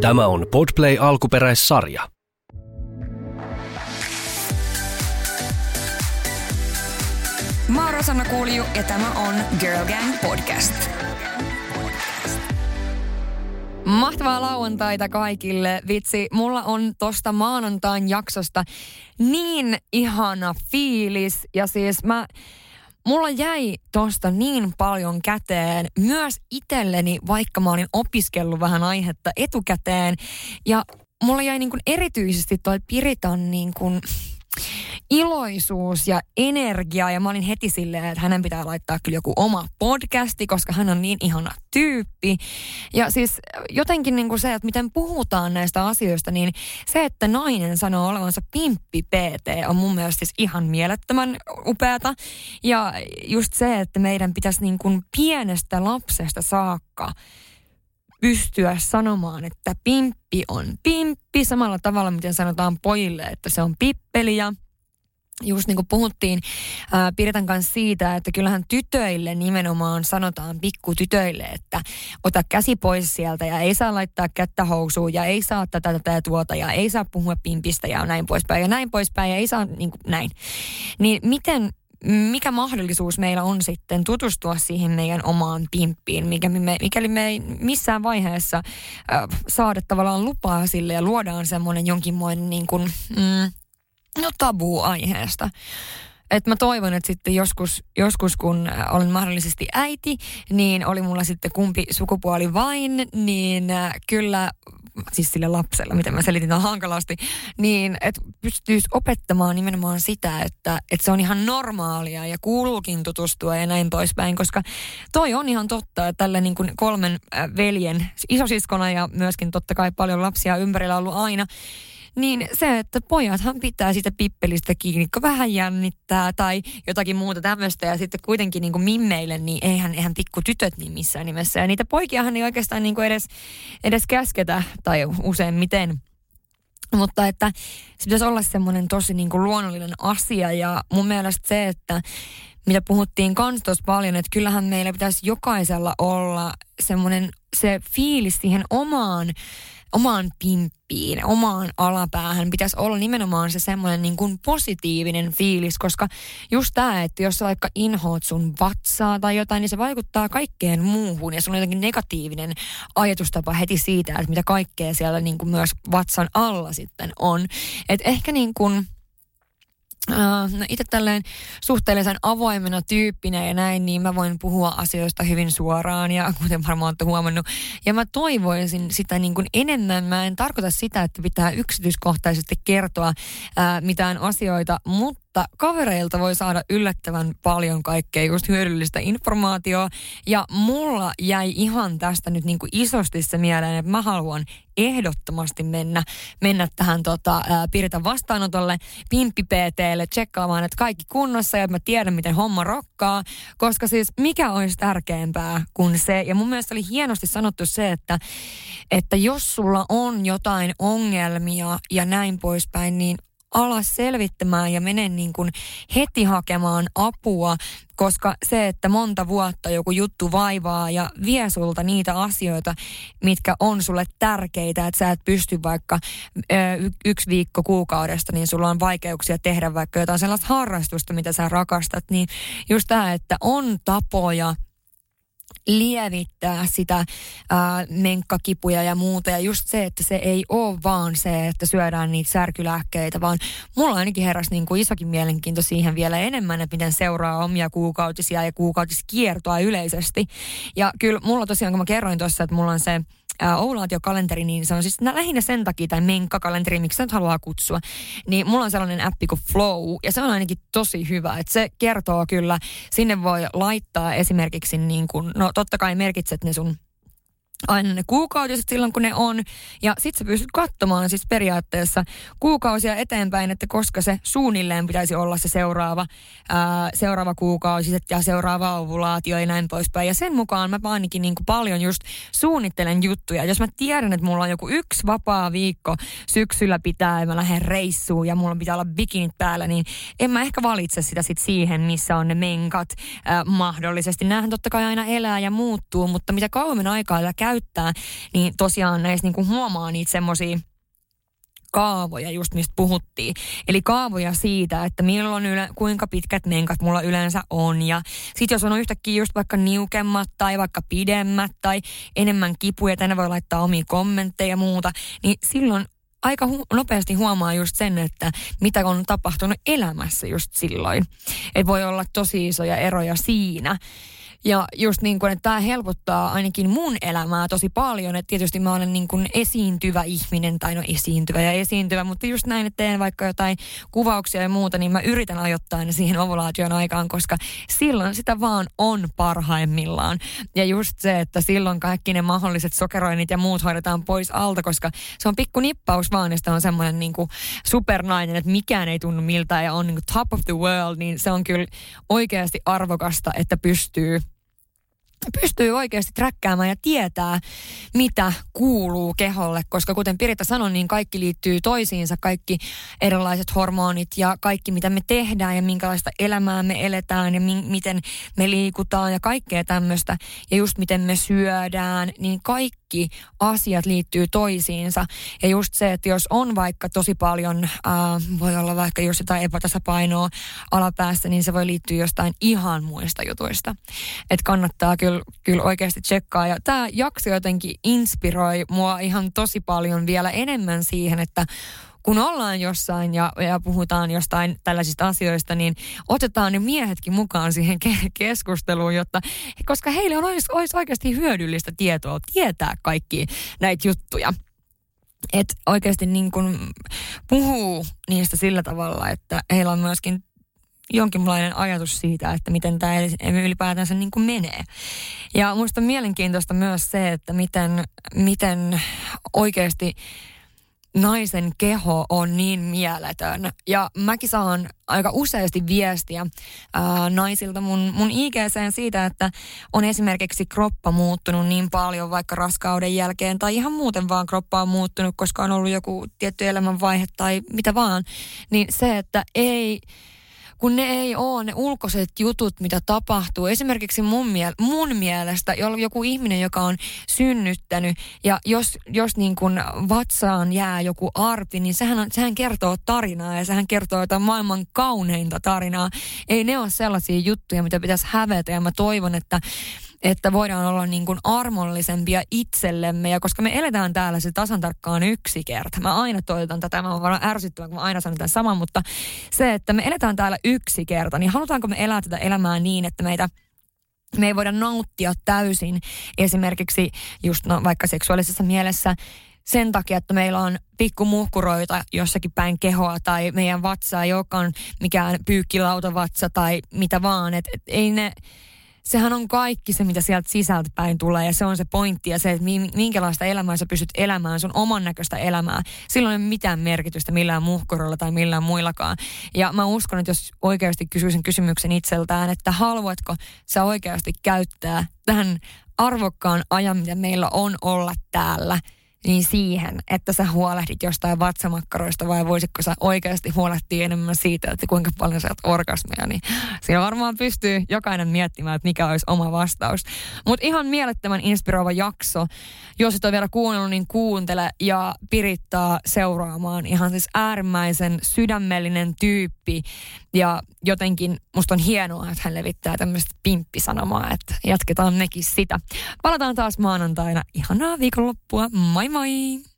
Tämä on Podplay alkuperäissarja. Mä oon Rosanna Kuuliju ja tämä on Girl Gang Podcast. Mahtavaa lauantaita kaikille. Vitsi, mulla on tosta maanantain jaksosta niin ihana fiilis. Ja siis mä, mulla jäi tosta niin paljon käteen myös itselleni, vaikka mä olin opiskellut vähän aihetta etukäteen. Ja mulla jäi niin kuin erityisesti toi Piritan niin kuin iloisuus ja energia ja mä olin heti silleen, että hänen pitää laittaa kyllä joku oma podcasti, koska hän on niin ihana tyyppi. Ja siis jotenkin niin kuin se, että miten puhutaan näistä asioista, niin se, että nainen sanoo olevansa pimppi PT on mun mielestä siis ihan mielettömän upeata. Ja just se, että meidän pitäisi niin kuin pienestä lapsesta saakka pystyä sanomaan, että pimppi on pimppi samalla tavalla, miten sanotaan pojille, että se on pippeli ja just niin kuin puhuttiin ää, Pirtan kanssa siitä, että kyllähän tytöille nimenomaan sanotaan pikkutytöille, että ota käsi pois sieltä ja ei saa laittaa kättä housuun ja ei saa tätä, tätä ja tuota ja ei saa puhua pimpistä ja näin poispäin ja näin poispäin ja ei saa niin kuin näin. Niin miten mikä mahdollisuus meillä on sitten tutustua siihen meidän omaan pimppiin, mikä me, mikäli me ei missään vaiheessa äh, saada tavallaan lupaa sille ja luodaan semmoinen jonkinmoinen niin kuin, mm, no tabu aiheesta. Et mä toivon, että sitten joskus, joskus, kun olen mahdollisesti äiti, niin oli mulla sitten kumpi sukupuoli vain, niin äh, kyllä siis sille lapselle, miten mä selitin tämän hankalasti, niin että pystyisi opettamaan nimenomaan sitä, että, että se on ihan normaalia ja kuuluukin tutustua ja näin poispäin, koska toi on ihan totta, että tällä niin kuin kolmen äh, veljen isosiskona ja myöskin totta kai paljon lapsia ympärillä ollut aina, niin se, että pojathan pitää sitä pippelistä kiinni, kun vähän jännittää tai jotakin muuta tämmöistä. Ja sitten kuitenkin niin kuin mimmeille, niin eihän, eihän pikku tytöt niin missään nimessä. Ja niitä poikiahan ei oikeastaan niin kuin edes, edes käsketä tai useimmiten. Mutta että se pitäisi olla semmoinen tosi niin kuin luonnollinen asia ja mun mielestä se, että mitä puhuttiin kans tuossa paljon, että kyllähän meillä pitäisi jokaisella olla semmoinen se fiilis siihen omaan omaan pimppiin, omaan alapäähän pitäisi olla nimenomaan se semmoinen niin kuin positiivinen fiilis, koska just tämä, että jos sä vaikka inhoot sun vatsaa tai jotain, niin se vaikuttaa kaikkeen muuhun ja sulla on jotenkin negatiivinen ajatustapa heti siitä, että mitä kaikkea siellä niin kuin myös vatsan alla sitten on. Että ehkä niin kuin no itse tälleen suhteellisen avoimena tyyppinä ja näin, niin mä voin puhua asioista hyvin suoraan ja kuten varmaan olette huomannut. Ja mä toivoisin sitä niin kuin enemmän. Mä en tarkoita sitä, että pitää yksityiskohtaisesti kertoa uh, mitään asioita, mutta mutta kavereilta voi saada yllättävän paljon kaikkea just hyödyllistä informaatiota. Ja mulla jäi ihan tästä nyt niin isosti se mieleen, että mä haluan ehdottomasti mennä, mennä tähän tota, ää, vastaanotolle, Pimppi PTlle, tsekkaamaan, että kaikki kunnossa ja että mä tiedän, miten homma rokkaa. Koska siis mikä olisi tärkeämpää kuin se, ja mun mielestä oli hienosti sanottu se, että, että jos sulla on jotain ongelmia ja näin poispäin, niin alas selvittämään ja mene niin kuin heti hakemaan apua, koska se, että monta vuotta joku juttu vaivaa ja vie sulta niitä asioita, mitkä on sulle tärkeitä, että sä et pysty vaikka ö, yksi viikko kuukaudesta, niin sulla on vaikeuksia tehdä vaikka jotain sellaista harrastusta, mitä sä rakastat, niin just tämä, että on tapoja lievittää sitä ää, menkkakipuja ja muuta. Ja just se, että se ei ole vaan se, että syödään niitä särkylääkkeitä, vaan mulla ainakin heräsi niin kuin isokin mielenkiinto siihen vielä enemmän, että miten seuraa omia kuukautisia ja kuukautiskiertoa yleisesti. Ja kyllä mulla tosiaan, kun mä kerroin tuossa, että mulla on se Oulaatio-kalenteri, niin se on siis lähinnä sen takia, tai menkkakalenteri, miksi nyt haluaa kutsua, niin mulla on sellainen appi kuin Flow, ja se on ainakin tosi hyvä, että se kertoo kyllä, sinne voi laittaa esimerkiksi niin kuin, no totta kai merkitset ne sun aina ne kuukautiset silloin, kun ne on. Ja sit sä pystyt katsomaan siis periaatteessa kuukausia eteenpäin, että koska se suunnilleen pitäisi olla se seuraava, ää, seuraava kuukausi ja seuraava ovulaatio ja näin poispäin. Ja sen mukaan mä ainakin niin paljon just suunnittelen juttuja. Jos mä tiedän, että mulla on joku yksi vapaa viikko syksyllä pitää ja mä lähden reissuun ja mulla pitää olla bikinit päällä, niin en mä ehkä valitse sitä sit siihen, missä on ne menkat ää, mahdollisesti. Nämähän totta kai aina elää ja muuttuu, mutta mitä kauemmin aikaa käyttää, niin tosiaan näissä niin kuin huomaa niitä semmoisia kaavoja, just mistä puhuttiin. Eli kaavoja siitä, että milloin yle, kuinka pitkät menkat mulla yleensä on. Ja sitten jos on yhtäkkiä just vaikka niukemmat tai vaikka pidemmät tai enemmän kipuja, tänne voi laittaa omia kommentteja ja muuta, niin silloin aika hu- nopeasti huomaa just sen, että mitä on tapahtunut elämässä just silloin. Että voi olla tosi isoja eroja siinä. Ja just niin kuin, että tämä helpottaa ainakin mun elämää tosi paljon. Että tietysti mä olen niin kuin esiintyvä ihminen, tai no esiintyvä ja esiintyvä, mutta just näin, että teen vaikka jotain kuvauksia ja muuta, niin mä yritän ajoittaa ne siihen ovulaation aikaan, koska silloin sitä vaan on parhaimmillaan. Ja just se, että silloin kaikki ne mahdolliset sokeroinnit ja muut hoidetaan pois alta, koska se on pikku nippaus vaan, että on semmoinen niin kuin supernainen, että mikään ei tunnu miltä ja on niin kuin top of the world, niin se on kyllä oikeasti arvokasta, että pystyy pystyy oikeasti träkkäämään ja tietää, mitä kuuluu keholle, koska kuten Piritta sanoi, niin kaikki liittyy toisiinsa, kaikki erilaiset hormonit ja kaikki, mitä me tehdään ja minkälaista elämää me eletään ja mi- miten me liikutaan ja kaikkea tämmöistä. Ja just miten me syödään, niin kaikki asiat liittyy toisiinsa. Ja just se, että jos on vaikka tosi paljon, äh, voi olla vaikka jos jotain epätasapainoa alapäässä, niin se voi liittyä jostain ihan muista jutuista. Että kannattaa kyllä, kyllä oikeasti tsekkaa. Ja tämä jakso jotenkin inspiroi mua ihan tosi paljon vielä enemmän siihen, että kun ollaan jossain ja, ja puhutaan jostain tällaisista asioista, niin otetaan ne miehetkin mukaan siihen ke- keskusteluun, jotta, koska heille on, olisi, olisi oikeasti hyödyllistä tietoa tietää kaikki näitä juttuja. Että oikeasti niin kun puhuu niistä sillä tavalla, että heillä on myöskin jonkinlainen ajatus siitä, että miten tämä ylipäätänsä niin kuin menee. Ja minusta on mielenkiintoista myös se, että miten, miten oikeasti naisen keho on niin mieletön. Ja mäkin saan aika useasti viestiä ää, naisilta mun, mun IGCen siitä, että on esimerkiksi kroppa muuttunut niin paljon vaikka raskauden jälkeen tai ihan muuten vaan kroppa on muuttunut, koska on ollut joku tietty elämänvaihe tai mitä vaan. Niin se, että ei kun ne ei ole ne ulkoiset jutut, mitä tapahtuu. Esimerkiksi mun, miel- mun mielestä joku ihminen, joka on synnyttänyt ja jos, jos niin kuin vatsaan jää joku arpi, niin sehän, on, sehän kertoo tarinaa ja sehän kertoo jotain maailman kauneinta tarinaa. Ei ne ole sellaisia juttuja, mitä pitäisi hävetä ja mä toivon, että että voidaan olla niin kuin armollisempia itsellemme. Ja koska me eletään täällä se tasan tarkkaan yksi kerta. Mä aina toivotan tätä, mä oon varmaan ärsyttävä, kun mä aina sanon tämän saman, mutta se, että me eletään täällä yksi kerta, niin halutaanko me elää tätä elämää niin, että meitä me ei voida nauttia täysin esimerkiksi just no, vaikka seksuaalisessa mielessä sen takia, että meillä on pikkumuhkuroita jossakin päin kehoa tai meidän vatsa ei olekaan mikään pyykkilautavatsa tai mitä vaan. Et, et ei ne, sehän on kaikki se, mitä sieltä sisältä päin tulee ja se on se pointti ja se, että minkälaista elämää sä pystyt elämään, sun oman näköistä elämää. Silloin ei ole mitään merkitystä millään muhkurolla tai millään muillakaan. Ja mä uskon, että jos oikeasti kysyisin kysymyksen itseltään, että haluatko sä oikeasti käyttää tähän arvokkaan ajan, mitä meillä on olla täällä – niin siihen, että sä huolehdit jostain vatsamakkaroista vai voisitko sä oikeasti huolehtia enemmän siitä, että kuinka paljon sä oot orgasmia, niin siinä varmaan pystyy jokainen miettimään, että mikä olisi oma vastaus. Mutta ihan mielettömän inspiroiva jakso. Jos et ole vielä kuunnellut, niin kuuntele ja pirittaa seuraamaan. Ihan siis äärimmäisen sydämellinen tyyppi ja jotenkin musta on hienoa, että hän levittää tämmöistä pimppisanomaa, että jatketaan mekin sitä. Palataan taas maanantaina. Ihanaa viikonloppua. Moi moi!